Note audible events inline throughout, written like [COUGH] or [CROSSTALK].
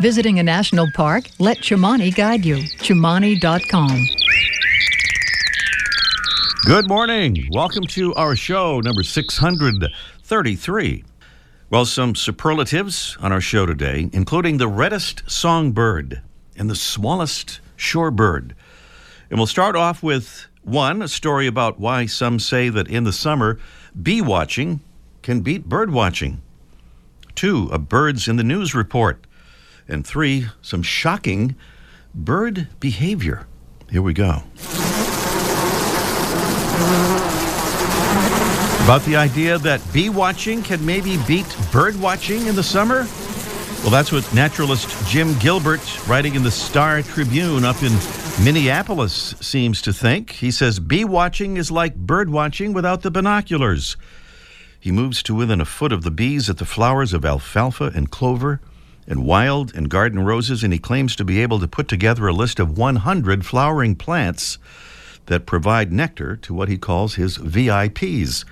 Visiting a national park, let Chimani guide you. Chimani.com. Good morning. Welcome to our show number 633. Well, some superlatives on our show today, including the reddest songbird and the smallest shorebird. And we'll start off with one, a story about why some say that in the summer, bee watching can beat bird watching. Two, a birds in the news report. And three, some shocking bird behavior. Here we go. About the idea that bee watching can maybe beat bird watching in the summer? Well, that's what naturalist Jim Gilbert, writing in the Star Tribune up in Minneapolis, seems to think. He says bee watching is like bird watching without the binoculars. He moves to within a foot of the bees at the flowers of alfalfa and clover and wild and garden roses, and he claims to be able to put together a list of 100 flowering plants that provide nectar to what he calls his VIPs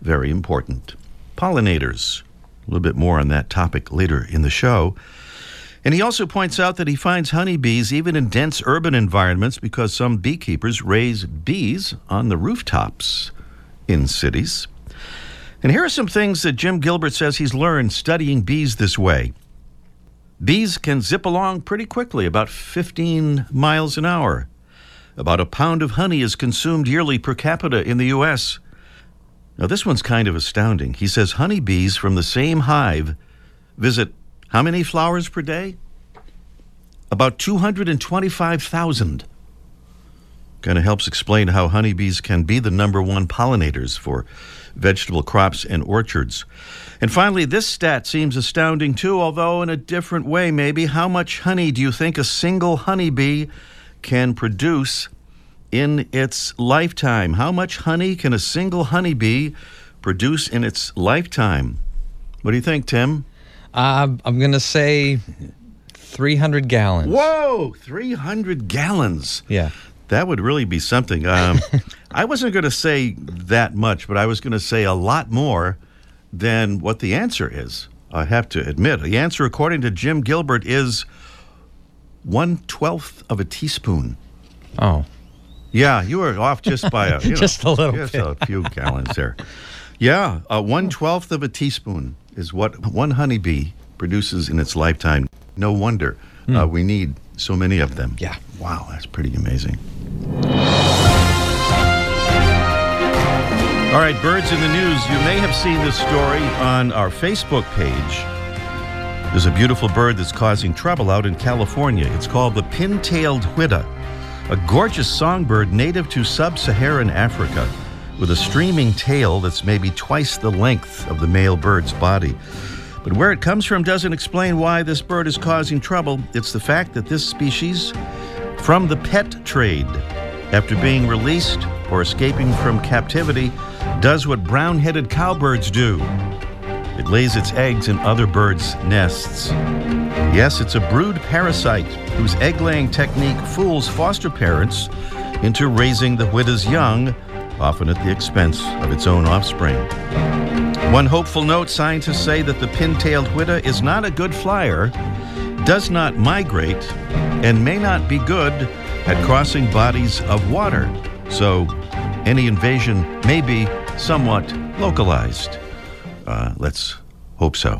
very important. Pollinators. A little bit more on that topic later in the show. And he also points out that he finds honeybees even in dense urban environments because some beekeepers raise bees on the rooftops in cities. And here are some things that Jim Gilbert says he's learned studying bees this way. Bees can zip along pretty quickly, about 15 miles an hour. About a pound of honey is consumed yearly per capita in the U.S. Now, this one's kind of astounding. He says honeybees from the same hive visit how many flowers per day? About 225,000. Kind of helps explain how honeybees can be the number one pollinators for vegetable crops and orchards. And finally, this stat seems astounding too, although in a different way, maybe. How much honey do you think a single honeybee can produce in its lifetime. How much honey can a single honeybee produce in its lifetime? What do you think, Tim? Uh, I'm going to say 300 gallons. Whoa, 300 gallons. Yeah. That would really be something. Um, [LAUGHS] I wasn't going to say that much, but I was going to say a lot more than what the answer is. I have to admit. The answer, according to Jim Gilbert, is one twelfth of a teaspoon. Oh. Yeah, you were off just by a, [LAUGHS] just know, a little just bit. a few gallons there. Yeah, uh, one twelfth of a teaspoon is what one honeybee produces in its lifetime. No wonder mm. uh, we need so many of them. Yeah. Wow, that's pretty amazing. All right, birds in the news. You may have seen this story on our Facebook page. There's a beautiful bird that's causing trouble out in California. It's called the pin-tailed whydah a gorgeous songbird native to sub Saharan Africa with a streaming tail that's maybe twice the length of the male bird's body. But where it comes from doesn't explain why this bird is causing trouble. It's the fact that this species, from the pet trade, after being released or escaping from captivity, does what brown headed cowbirds do it lays its eggs in other birds' nests. Yes, it's a brood parasite whose egg laying technique fools foster parents into raising the whydah's young, often at the expense of its own offspring. One hopeful note scientists say that the pin tailed is not a good flyer, does not migrate, and may not be good at crossing bodies of water. So, any invasion may be somewhat localized. Uh, let's hope so.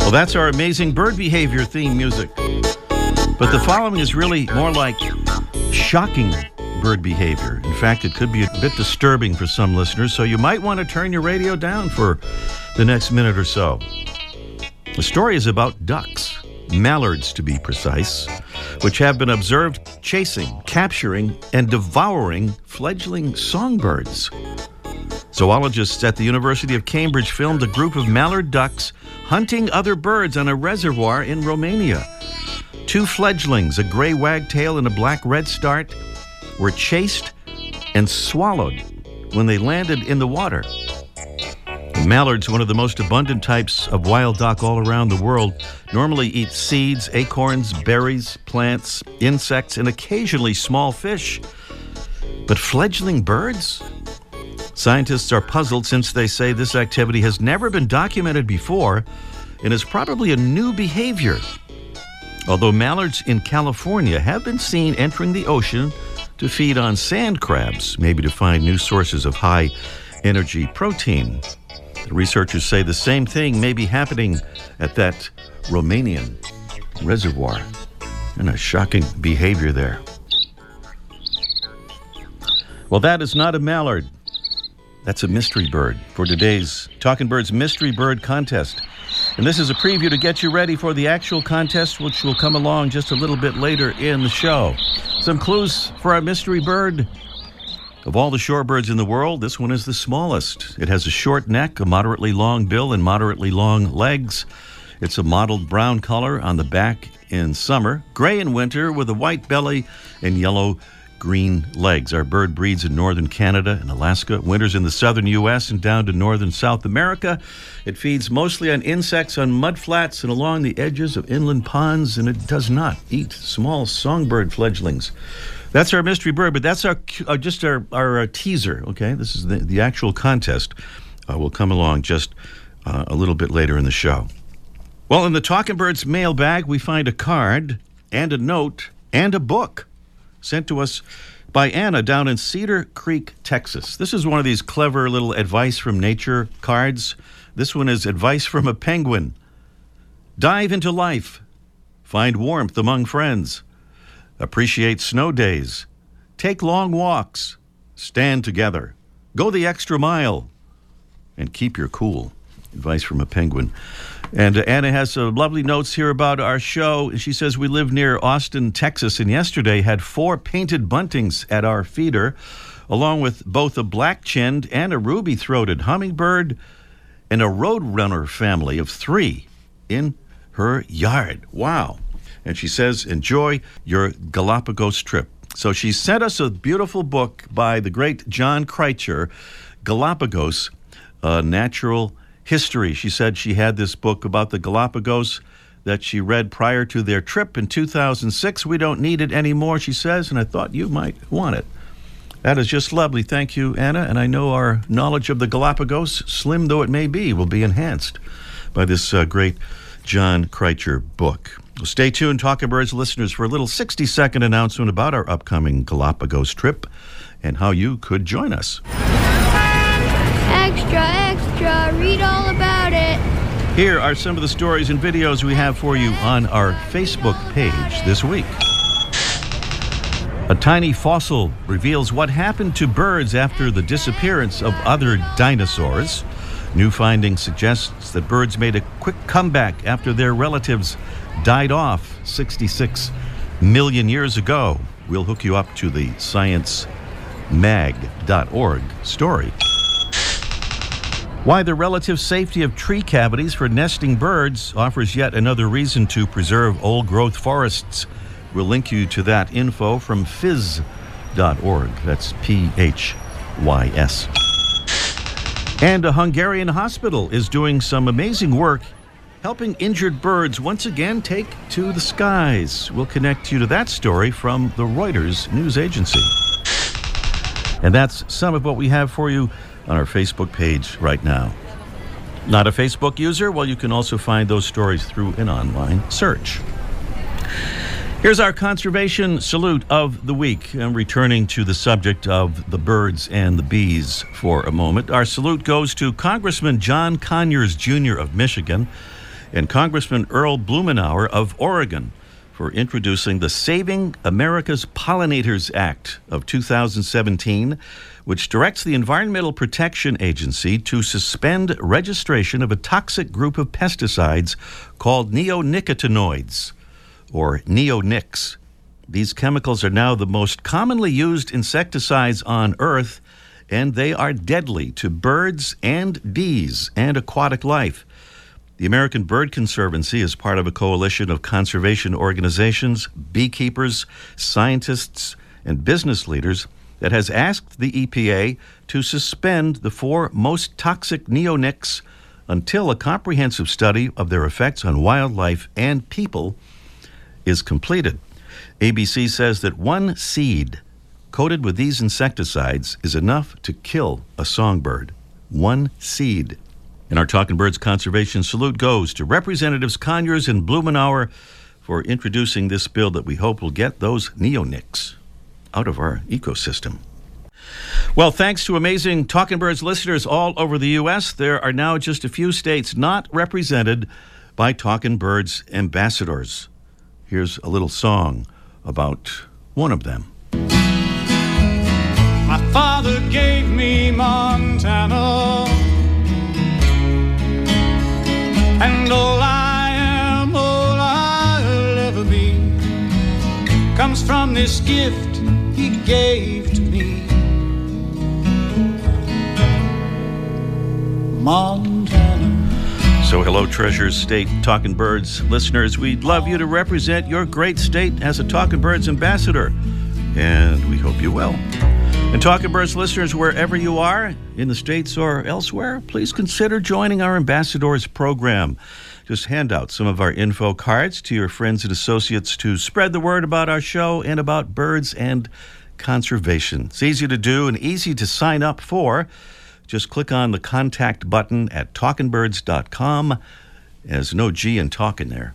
Well, that's our amazing bird behavior theme music. But the following is really more like shocking bird behavior. In fact, it could be a bit disturbing for some listeners, so you might want to turn your radio down for the next minute or so. The story is about ducks, mallards to be precise, which have been observed chasing, capturing, and devouring fledgling songbirds. Zoologists at the University of Cambridge filmed a group of mallard ducks hunting other birds on a reservoir in Romania. Two fledglings, a gray wagtail and a black redstart, were chased and swallowed when they landed in the water. Mallards, one of the most abundant types of wild duck all around the world, normally eat seeds, acorns, berries, plants, insects, and occasionally small fish. But fledgling birds? Scientists are puzzled since they say this activity has never been documented before and is probably a new behavior. Although mallards in California have been seen entering the ocean to feed on sand crabs, maybe to find new sources of high energy protein. The researchers say the same thing may be happening at that Romanian reservoir. And a shocking behavior there. Well, that is not a mallard. That's a mystery bird for today's Talking Birds Mystery Bird Contest. And this is a preview to get you ready for the actual contest, which will come along just a little bit later in the show. Some clues for our mystery bird. Of all the shorebirds in the world, this one is the smallest. It has a short neck, a moderately long bill, and moderately long legs. It's a mottled brown color on the back in summer, gray in winter, with a white belly and yellow green legs. Our bird breeds in northern Canada and Alaska, winters in the southern U.S. and down to northern South America. It feeds mostly on insects on mudflats and along the edges of inland ponds, and it does not eat small songbird fledglings. That's our mystery bird, but that's our uh, just our, our uh, teaser. Okay, this is the, the actual contest. Uh, will come along just uh, a little bit later in the show. Well, in the Talking Birds mailbag, we find a card and a note and a book sent to us by Anna down in Cedar Creek, Texas. This is one of these clever little advice from nature cards. This one is advice from a penguin. Dive into life. Find warmth among friends. Appreciate snow days. Take long walks. Stand together. Go the extra mile. And keep your cool. Advice from a penguin. And Anna has some lovely notes here about our show. She says we live near Austin, Texas, and yesterday had four painted buntings at our feeder, along with both a black chinned and a ruby throated hummingbird and a roadrunner family of three in her yard. Wow. And she says, enjoy your Galapagos trip. So she sent us a beautiful book by the great John Kricher, Galapagos, natural history. She said she had this book about the Galapagos that she read prior to their trip in 2006. We don't need it anymore, she says, and I thought you might want it. That is just lovely. Thank you, Anna. And I know our knowledge of the Galapagos, slim though it may be, will be enhanced by this uh, great John Kricher book. Stay tuned, Talking Birds listeners, for a little 60 second announcement about our upcoming Galapagos trip and how you could join us. Extra, extra, read all about it. Here are some of the stories and videos we have for you on our Facebook page this week. A tiny fossil reveals what happened to birds after the disappearance of other dinosaurs. New finding suggests that birds made a quick comeback after their relatives died off 66 million years ago. We'll hook you up to the sciencemag.org story. Why the relative safety of tree cavities for nesting birds offers yet another reason to preserve old growth forests. We'll link you to that info from phys.org. That's P H Y S. And a Hungarian hospital is doing some amazing work helping injured birds once again take to the skies. We'll connect you to that story from the Reuters news agency. And that's some of what we have for you on our Facebook page right now. Not a Facebook user? Well, you can also find those stories through an online search. Here's our conservation salute of the week. I'm returning to the subject of the birds and the bees for a moment. Our salute goes to Congressman John Conyers Jr. of Michigan and Congressman Earl Blumenauer of Oregon for introducing the Saving America's Pollinators Act of 2017, which directs the Environmental Protection Agency to suspend registration of a toxic group of pesticides called neonicotinoids, or neonics. These chemicals are now the most commonly used insecticides on Earth and they are deadly to birds and bees and aquatic life. The American Bird Conservancy is part of a coalition of conservation organizations, beekeepers, scientists, and business leaders that has asked the EPA to suspend the four most toxic neonics until a comprehensive study of their effects on wildlife and people is completed. ABC says that one seed coated with these insecticides is enough to kill a songbird. One seed. And our Talking Birds conservation salute goes to Representatives Conyers and Blumenauer for introducing this bill that we hope will get those neonics out of our ecosystem. Well, thanks to amazing Talking Birds listeners all over the U.S., there are now just a few states not represented by Talking Birds ambassadors. Here's a little song about one of them. My father gave me Montana, and all I am, all I'll ever be, comes from this gift he gave to me. Montana. So, hello, Treasures State Talking Birds listeners. We'd love you to represent your great state as a Talking Birds ambassador, and we hope you will. And Talking Birds listeners, wherever you are, in the States or elsewhere, please consider joining our ambassadors program. Just hand out some of our info cards to your friends and associates to spread the word about our show and about birds and conservation. It's easy to do and easy to sign up for. Just click on the contact button at talkingbirds.com. There's no G in talking there.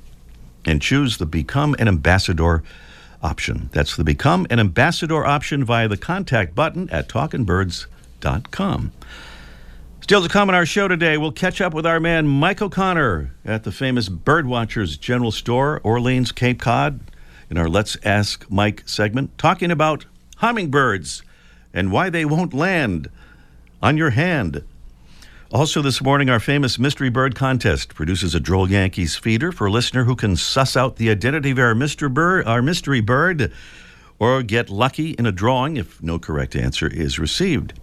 And choose the Become an Ambassador option. That's the Become an Ambassador option via the contact button at talkingbirds.com. Still to come on our show today, we'll catch up with our man Mike O'Connor at the famous Birdwatchers General Store, Orleans, Cape Cod, in our Let's Ask Mike segment, talking about hummingbirds and why they won't land on your hand. Also, this morning, our famous Mystery Bird Contest produces a Droll Yankees feeder for a listener who can suss out the identity of our, Mr. Bird, our mystery bird or get lucky in a drawing if no correct answer is received.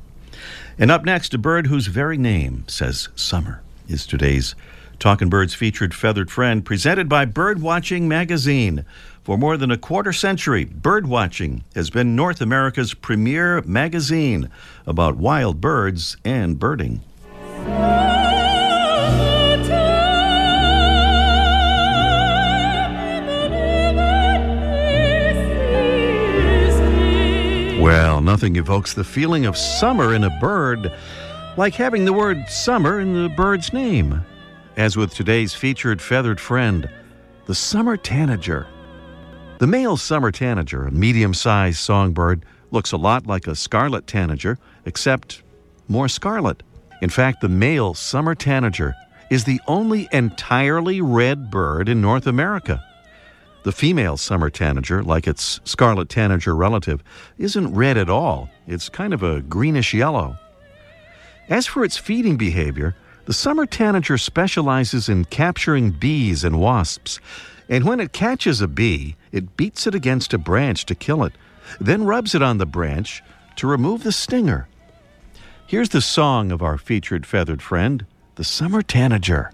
And up next, a bird whose very name says summer is today's Talking Birds featured feathered friend, presented by Birdwatching Magazine. For more than a quarter century, Birdwatching has been North America's premier magazine about wild birds and birding. Well, nothing evokes the feeling of summer in a bird like having the word summer in the bird's name. As with today's featured feathered friend, the summer tanager. The male summer tanager, a medium sized songbird, looks a lot like a scarlet tanager, except more scarlet. In fact, the male summer tanager is the only entirely red bird in North America. The female summer tanager, like its scarlet tanager relative, isn't red at all. It's kind of a greenish yellow. As for its feeding behavior, the summer tanager specializes in capturing bees and wasps. And when it catches a bee, it beats it against a branch to kill it, then rubs it on the branch to remove the stinger. Here's the song of our featured feathered friend, the summer tanager.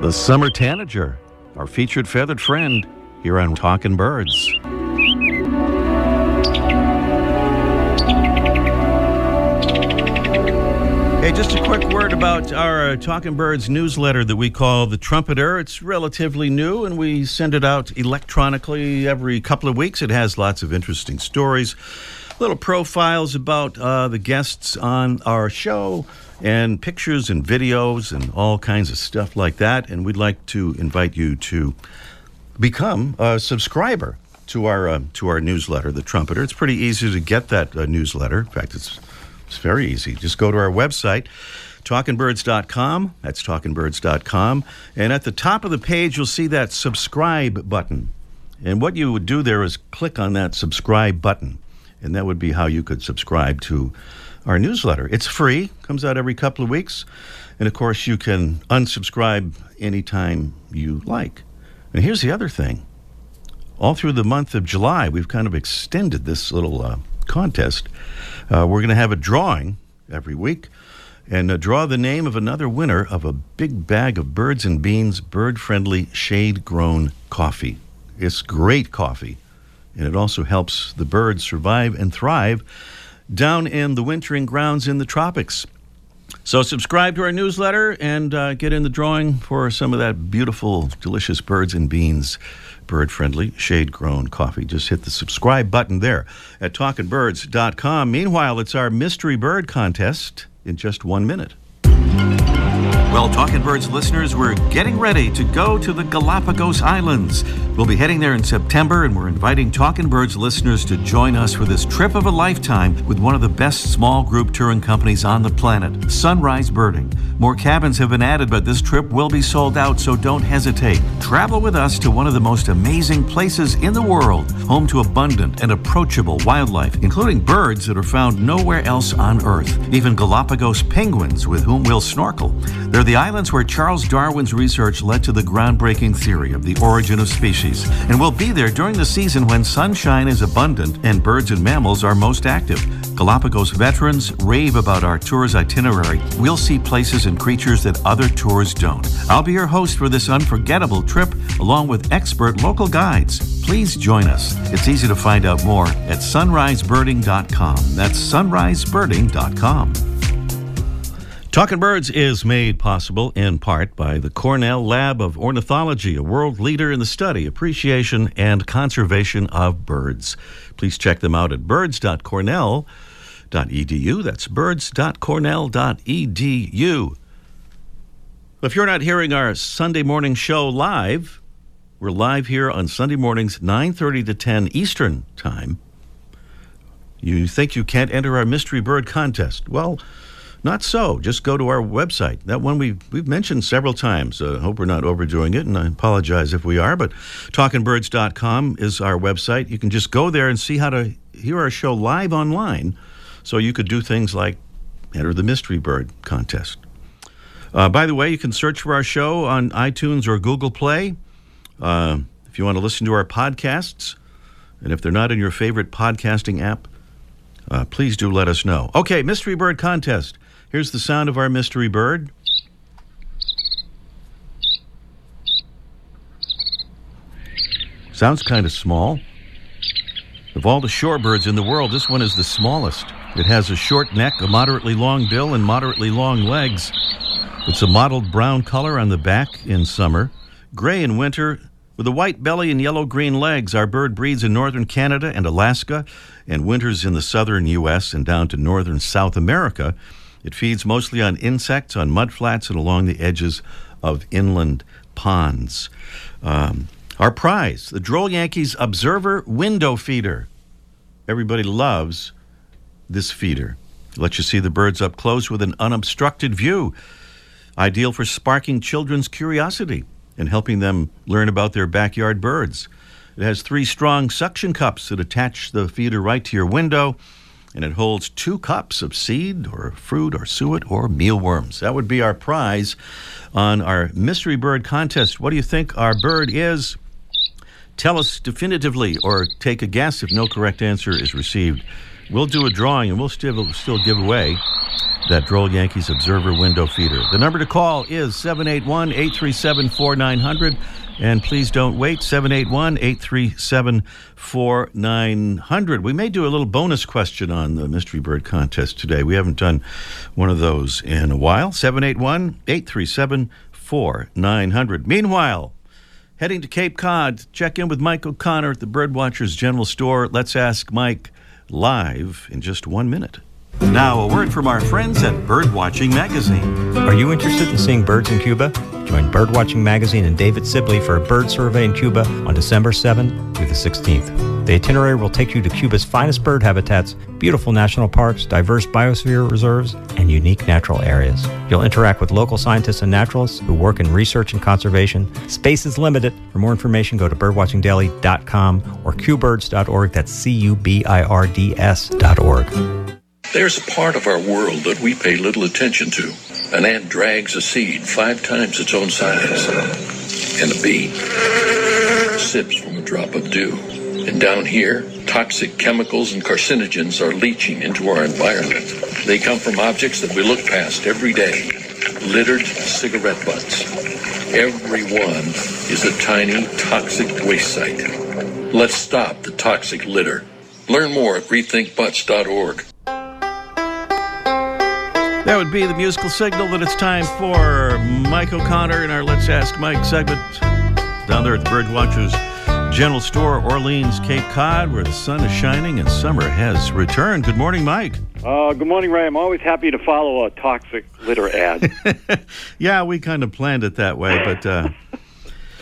The summer tanager, our featured feathered friend here on Talking Birds. Hey, just a quick word about our uh, Talking Birds newsletter that we call The Trumpeter. It's relatively new and we send it out electronically every couple of weeks. It has lots of interesting stories, little profiles about uh, the guests on our show, and pictures and videos and all kinds of stuff like that. And we'd like to invite you to become a subscriber to our uh, to our newsletter, The Trumpeter. It's pretty easy to get that uh, newsletter. In fact, it's it's very easy. Just go to our website, talkingbirds.com. That's talkingbirds.com. And at the top of the page, you'll see that subscribe button. And what you would do there is click on that subscribe button. And that would be how you could subscribe to our newsletter. It's free, comes out every couple of weeks. And of course, you can unsubscribe anytime you like. And here's the other thing all through the month of July. We've kind of extended this little uh, contest. Uh, we're going to have a drawing every week and uh, draw the name of another winner of a big bag of Birds and Beans bird friendly shade grown coffee. It's great coffee, and it also helps the birds survive and thrive down in the wintering grounds in the tropics. So, subscribe to our newsletter and uh, get in the drawing for some of that beautiful, delicious birds and beans, bird friendly, shade grown coffee. Just hit the subscribe button there at talkingbirds.com. Meanwhile, it's our mystery bird contest in just one minute. Well, Talking Birds listeners, we're getting ready to go to the Galapagos Islands. We'll be heading there in September, and we're inviting Talking Birds listeners to join us for this trip of a lifetime with one of the best small group touring companies on the planet, Sunrise Birding. More cabins have been added, but this trip will be sold out, so don't hesitate. Travel with us to one of the most amazing places in the world, home to abundant and approachable wildlife, including birds that are found nowhere else on Earth, even Galapagos penguins with whom we'll snorkel. The islands where Charles Darwin's research led to the groundbreaking theory of the origin of species, and we'll be there during the season when sunshine is abundant and birds and mammals are most active. Galapagos veterans rave about our tour's itinerary. We'll see places and creatures that other tours don't. I'll be your host for this unforgettable trip, along with expert local guides. Please join us. It's easy to find out more at sunrisebirding.com. That's sunrisebirding.com. Talking Birds is made possible in part by the Cornell Lab of Ornithology, a world leader in the study, appreciation, and conservation of birds. Please check them out at birds.cornell.edu. That's birds.cornell.edu. If you're not hearing our Sunday morning show live, we're live here on Sunday mornings 9:30 to 10 Eastern Time. You think you can't enter our mystery bird contest? Well, not so. Just go to our website. That one we've, we've mentioned several times. I uh, hope we're not overdoing it, and I apologize if we are. But talkingbirds.com is our website. You can just go there and see how to hear our show live online. So you could do things like enter the Mystery Bird contest. Uh, by the way, you can search for our show on iTunes or Google Play. Uh, if you want to listen to our podcasts, and if they're not in your favorite podcasting app, uh, please do let us know. Okay, Mystery Bird Contest. Here's the sound of our mystery bird. Sounds kind of small. Of all the shorebirds in the world, this one is the smallest. It has a short neck, a moderately long bill, and moderately long legs. It's a mottled brown color on the back in summer, gray in winter, with a white belly and yellow green legs. Our bird breeds in northern Canada and Alaska, and winters in the southern U.S. and down to northern South America. It feeds mostly on insects on mudflats and along the edges of inland ponds. Um, our prize, the Droll Yankees Observer Window Feeder. Everybody loves this feeder. It lets you see the birds up close with an unobstructed view. Ideal for sparking children's curiosity and helping them learn about their backyard birds. It has three strong suction cups that attach the feeder right to your window and it holds two cups of seed or fruit or suet or mealworms. That would be our prize on our mystery bird contest. What do you think our bird is? Tell us definitively or take a guess if no correct answer is received. We'll do a drawing and we'll still, still give away that Droll Yankees Observer window feeder. The number to call is 781 837 4900. And please don't wait, 781 837 4900. We may do a little bonus question on the Mystery Bird contest today. We haven't done one of those in a while. 781 837 4900. Meanwhile, heading to Cape Cod, check in with Mike O'Connor at the Birdwatchers General Store. Let's ask Mike live in just one minute. Now, a word from our friends at Birdwatching Magazine. Are you interested in seeing birds in Cuba? Join Birdwatching Magazine and David Sibley for a bird survey in Cuba on December 7th through the 16th. The itinerary will take you to Cuba's finest bird habitats, beautiful national parks, diverse biosphere reserves, and unique natural areas. You'll interact with local scientists and naturalists who work in research and conservation. Space is limited. For more information, go to birdwatchingdaily.com or cubirds.org. That's C U B I R D S.org. There's a part of our world that we pay little attention to. An ant drags a seed five times its own size, and a bee sips from a drop of dew. And down here, toxic chemicals and carcinogens are leaching into our environment. They come from objects that we look past every day. Littered cigarette butts. Every one is a tiny toxic waste site. Let's stop the toxic litter. Learn more at rethinkbutts.org. That would be the musical signal that it's time for Mike O'Connor in our Let's Ask Mike segment down there at the Birdwatchers General Store, Orleans, Cape Cod, where the sun is shining and summer has returned. Good morning, Mike. Uh, good morning, Ray. I'm always happy to follow a toxic litter ad. [LAUGHS] yeah, we kind of planned it that way, but. Uh, [LAUGHS]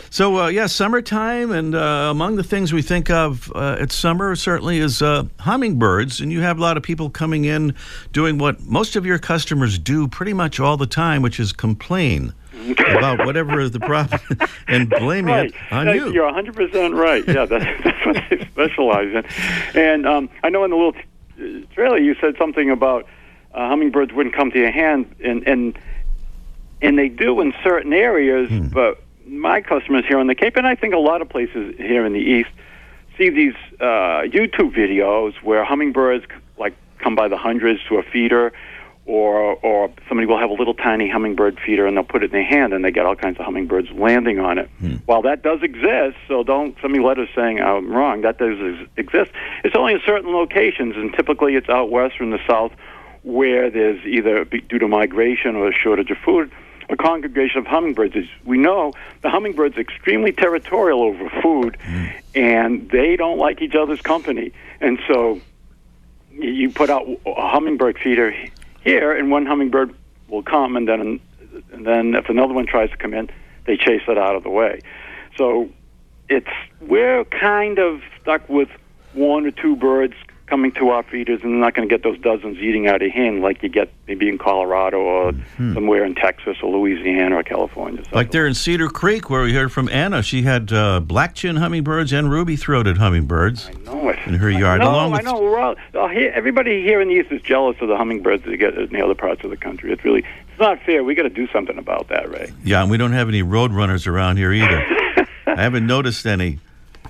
so, uh, yeah, summertime, and uh, among the things we think of uh, at summer certainly is uh, hummingbirds. And you have a lot of people coming in doing what most of your customers do pretty much all the time, which is complain [LAUGHS] about whatever is the problem [LAUGHS] and blaming right. it on you. You're 100% right. Yeah, that's, [LAUGHS] that's what they specialize in. And um, I know in the little t- trailer you said something about uh, hummingbirds wouldn't come to your hand, and and and they do in certain areas, Hmm. but my customers here on the Cape, and I think a lot of places here in the East, see these uh, YouTube videos where hummingbirds like come by the hundreds to a feeder, or or somebody will have a little tiny hummingbird feeder and they'll put it in their hand and they get all kinds of hummingbirds landing on it. While that does exist, so don't send me letters saying I'm wrong. That does exist. It's only in certain locations, and typically it's out west or in the south, where there's either due to migration or a shortage of food. A congregation of hummingbirds. As we know, the hummingbird's are extremely territorial over food, mm. and they don't like each other's company. And so, you put out a hummingbird feeder here, and one hummingbird will come, and then and then if another one tries to come in, they chase it out of the way. So it's we're kind of stuck with one or two birds coming to our feeders, and they're not going to get those dozens eating out of hand like you get maybe in Colorado or somewhere in Texas or Louisiana or California. So Like there in Cedar Creek, where we heard from Anna, she had uh, black chin hummingbirds and ruby throated hummingbirds I know it. in her yard. No, along I with know. We're all, all here, everybody here in the East is jealous of the hummingbirds that you get in the other parts of the country. It's really it's not fair. We got to do something about that, Ray. Yeah, and we don't have any road runners around here either. [LAUGHS] I haven't noticed any.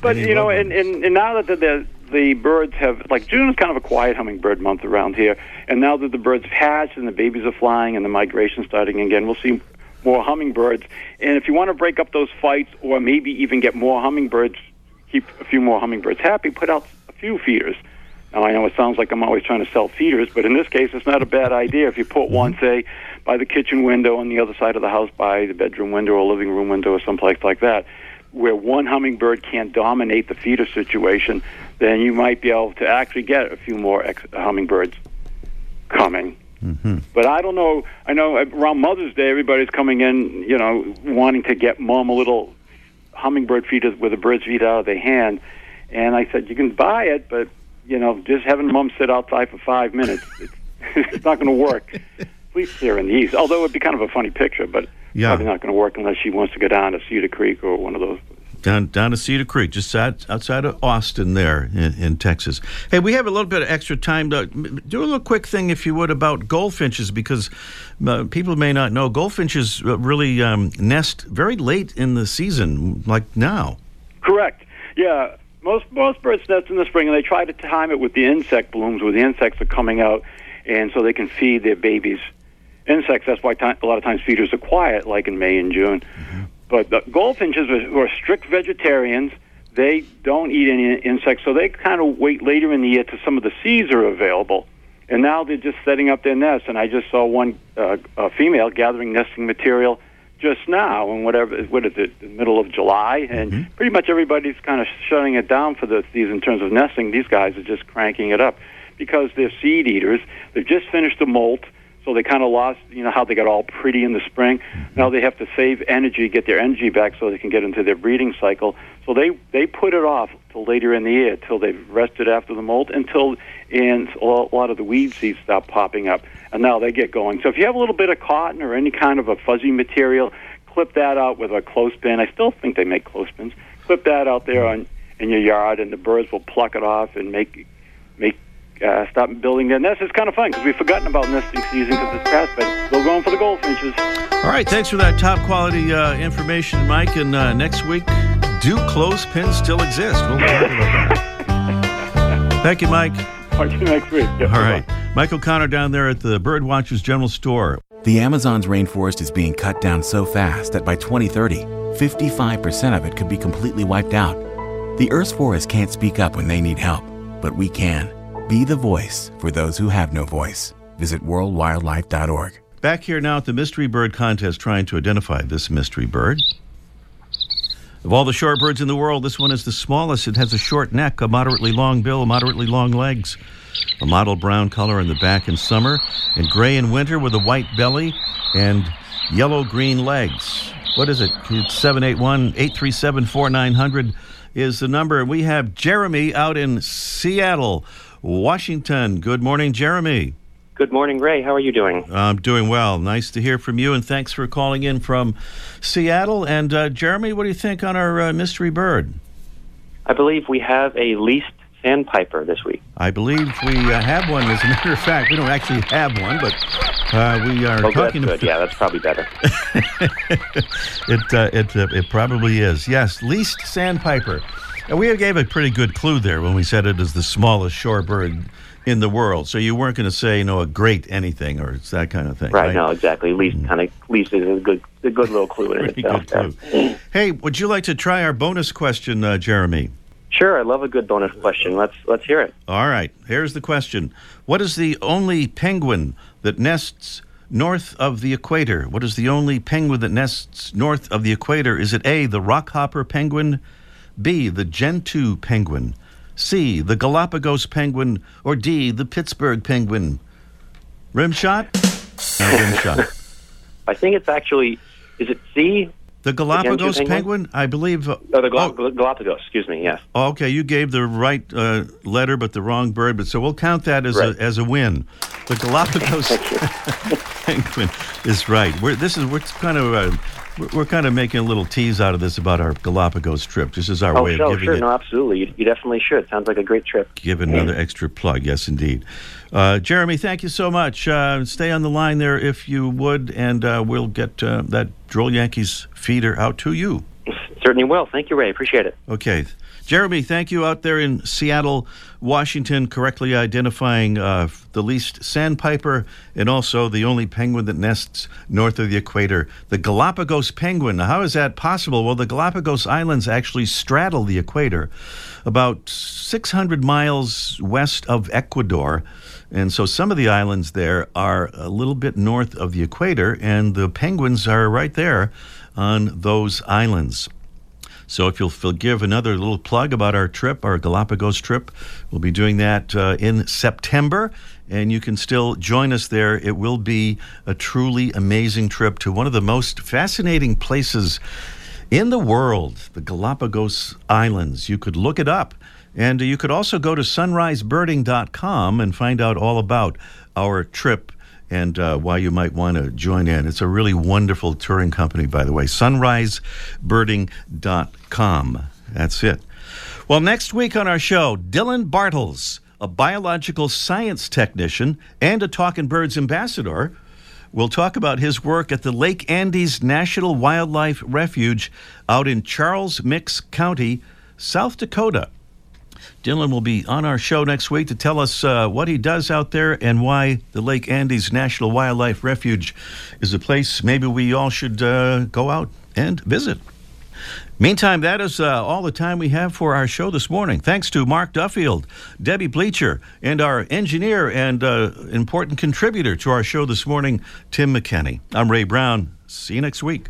But any you know, and, and, and now that the, the the birds have like June is kind of a quiet hummingbird month around here, and now that the birds have hatched and the babies are flying and the migration starting again, we'll see more hummingbirds. And if you want to break up those fights, or maybe even get more hummingbirds, keep a few more hummingbirds happy, put out a few feeders. Now I know it sounds like I'm always trying to sell feeders, but in this case, it's not a bad idea. If you put one, mm-hmm. say, by the kitchen window on the other side of the house, by the bedroom window or living room window, or someplace like that, where one hummingbird can't dominate the feeder situation, then you might be able to actually get a few more ex- hummingbirds coming. Mm-hmm. But I don't know. I know around Mother's Day, everybody's coming in, you know, wanting to get mom a little hummingbird feeder with a bird's feet out of their hand. And I said, you can buy it, but you know, just having mom sit outside for five minutes, [LAUGHS] it's, it's not going to work. At least here in the east. Although it'd be kind of a funny picture, but Yeah. probably not going to work unless she wants to go down to Cedar Creek or one of those. Down down to Cedar Creek, just out, outside of Austin, there in, in Texas. Hey, we have a little bit of extra time. To, do a little quick thing, if you would, about goldfinches, because uh, people may not know goldfinches uh, really um, nest very late in the season, like now. Correct. Yeah. Most most birds nest in the spring, and they try to time it with the insect blooms, where the insects are coming out, and so they can feed their babies insects. That's why ti a lot of times feeders are quiet, like in May and June. But the goldfinches who are strict vegetarians. They don't eat any insects, so they kind of wait later in the year till some of the seeds are available. And now they're just setting up their nests. And I just saw one uh, a female gathering nesting material just now, and whatever what is it, the middle of July, and pretty much everybody's kind of shutting it down for the season in terms of nesting. These guys are just cranking it up because they're seed eaters. They've just finished the molt, so they kind of lost, you know, how they got all pretty in the spring. Mm-hmm. Now they have to save energy, get their energy back, so they can get into their breeding cycle. So they they put it off till later in the year, till they've rested after the molt, until and a lot of the weed seeds stop popping up, and now they get going. So if you have a little bit of cotton or any kind of a fuzzy material, clip that out with a clothespin. I still think they make clothespins. Clip that out there on in your yard, and the birds will pluck it off and make make uh, stop building their nests. It's kind of fun because we've forgotten about nesting season because it's past, but still going for the goldfinches. All right, thanks for that top quality uh, information, Mike. And uh, next week, do clothespins still exist? We'll talk about that. [LAUGHS] Thank you, Mike. Talk to you next week. Yep, All right. Mike O'Connor down there at the Birdwatchers General Store. The Amazon's rainforest is being cut down so fast that by 2030, 55% of it could be completely wiped out. The Earth's forests can't speak up when they need help, but we can. Be the voice for those who have no voice. Visit worldwildlife.org. Back here now at the Mystery Bird Contest trying to identify this mystery bird. Of all the shorebirds in the world, this one is the smallest. It has a short neck, a moderately long bill, moderately long legs, a mottled brown color in the back in summer, and gray in winter with a white belly and yellow green legs. What is it? It's 781 837 4900 is the number. And we have Jeremy out in Seattle, Washington. Good morning, Jeremy. Good morning, Ray. How are you doing? I'm doing well. Nice to hear from you, and thanks for calling in from Seattle. And uh, Jeremy, what do you think on our uh, mystery bird? I believe we have a least sandpiper this week. I believe we uh, have one. As a matter of fact, we don't actually have one, but uh, we are Oh, talking good. Yeah, that's probably better. [LAUGHS] it, uh, it, uh, it probably is. Yes, least sandpiper. And we gave a pretty good clue there when we said it is the smallest shorebird in the world. So you weren't going to say, you know, a great anything or it's that kind of thing. right? No, exactly. Least kind of least is a good a good little clue in [LAUGHS] Pretty itself. good clue. Hey, would you like to try our bonus question, uh, Jeremy? Sure, I love a good bonus question. Let's let's hear it. All right, here's the question. What is the only penguin that nests north of the equator? What is the only penguin that nests north of the equator? Is it A, the rockhopper penguin, B, the gentoo penguin, C, the Galapagos penguin, or D, the Pittsburgh penguin? Rim shot? No, rim [LAUGHS] shot. I think it's actually is it C? The Galapagos penguin? penguin? I believe. uh, Oh, the Gal- Galapagos. Excuse me. Yes. Okay, you gave the right uh, letter but the wrong bird, but so we'll count that as Right. a as a win. The [LAUGHS] Galapagos [LAUGHS] penguin is right. We're this is we're kind of uh, we're, we're kind of making a little tease out of this about our Galapagos trip. This is our Oh, way of giving sure. it No, absolutely. You, you definitely should. Sounds like a great trip. give another extra plug. Yes, indeed. Uh, Jeremy, thank you so much. Uh, stay on the line there if you would, and uh, we'll get uh, that Droll Yankees feeder out to you. Certainly will. Thank you, Ray. Appreciate it. Okay. Jeremy, thank you out there in Seattle, Washington, correctly identifying uh, the least sandpiper and also the only penguin that nests north of the equator, the Galapagos penguin. How is that possible? Well, the Galapagos Islands actually straddle the equator about 600 miles west of Ecuador. And so some of the islands there are a little bit north of the equator, and the penguins are right there on those islands. So, if you'll forgive another little plug about our trip, our Galapagos trip, we'll be doing that uh, in September, and you can still join us there. It will be a truly amazing trip to one of the most fascinating places in the world, the Galapagos Islands. You could look it up. And you could also go to sunrisebirding.com and find out all about our trip and uh, why you might want to join in. It's a really wonderful touring company, by the way. Sunrisebirding.com. That's it. Well, next week on our show, Dylan Bartles, a biological science technician and a Talking Birds ambassador, will talk about his work at the Lake Andes National Wildlife Refuge out in Charles Mix County, South Dakota. Dylan will be on our show next week to tell us uh, what he does out there and why the Lake Andes National Wildlife Refuge is a place maybe we all should uh, go out and visit. Meantime, that is uh, all the time we have for our show this morning. Thanks to Mark Duffield, Debbie Bleacher, and our engineer and uh, important contributor to our show this morning, Tim McKenney. I'm Ray Brown. See you next week.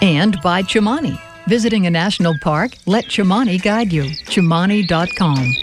And by Chimani. Visiting a national park? Let Chimani guide you. Chimani.com.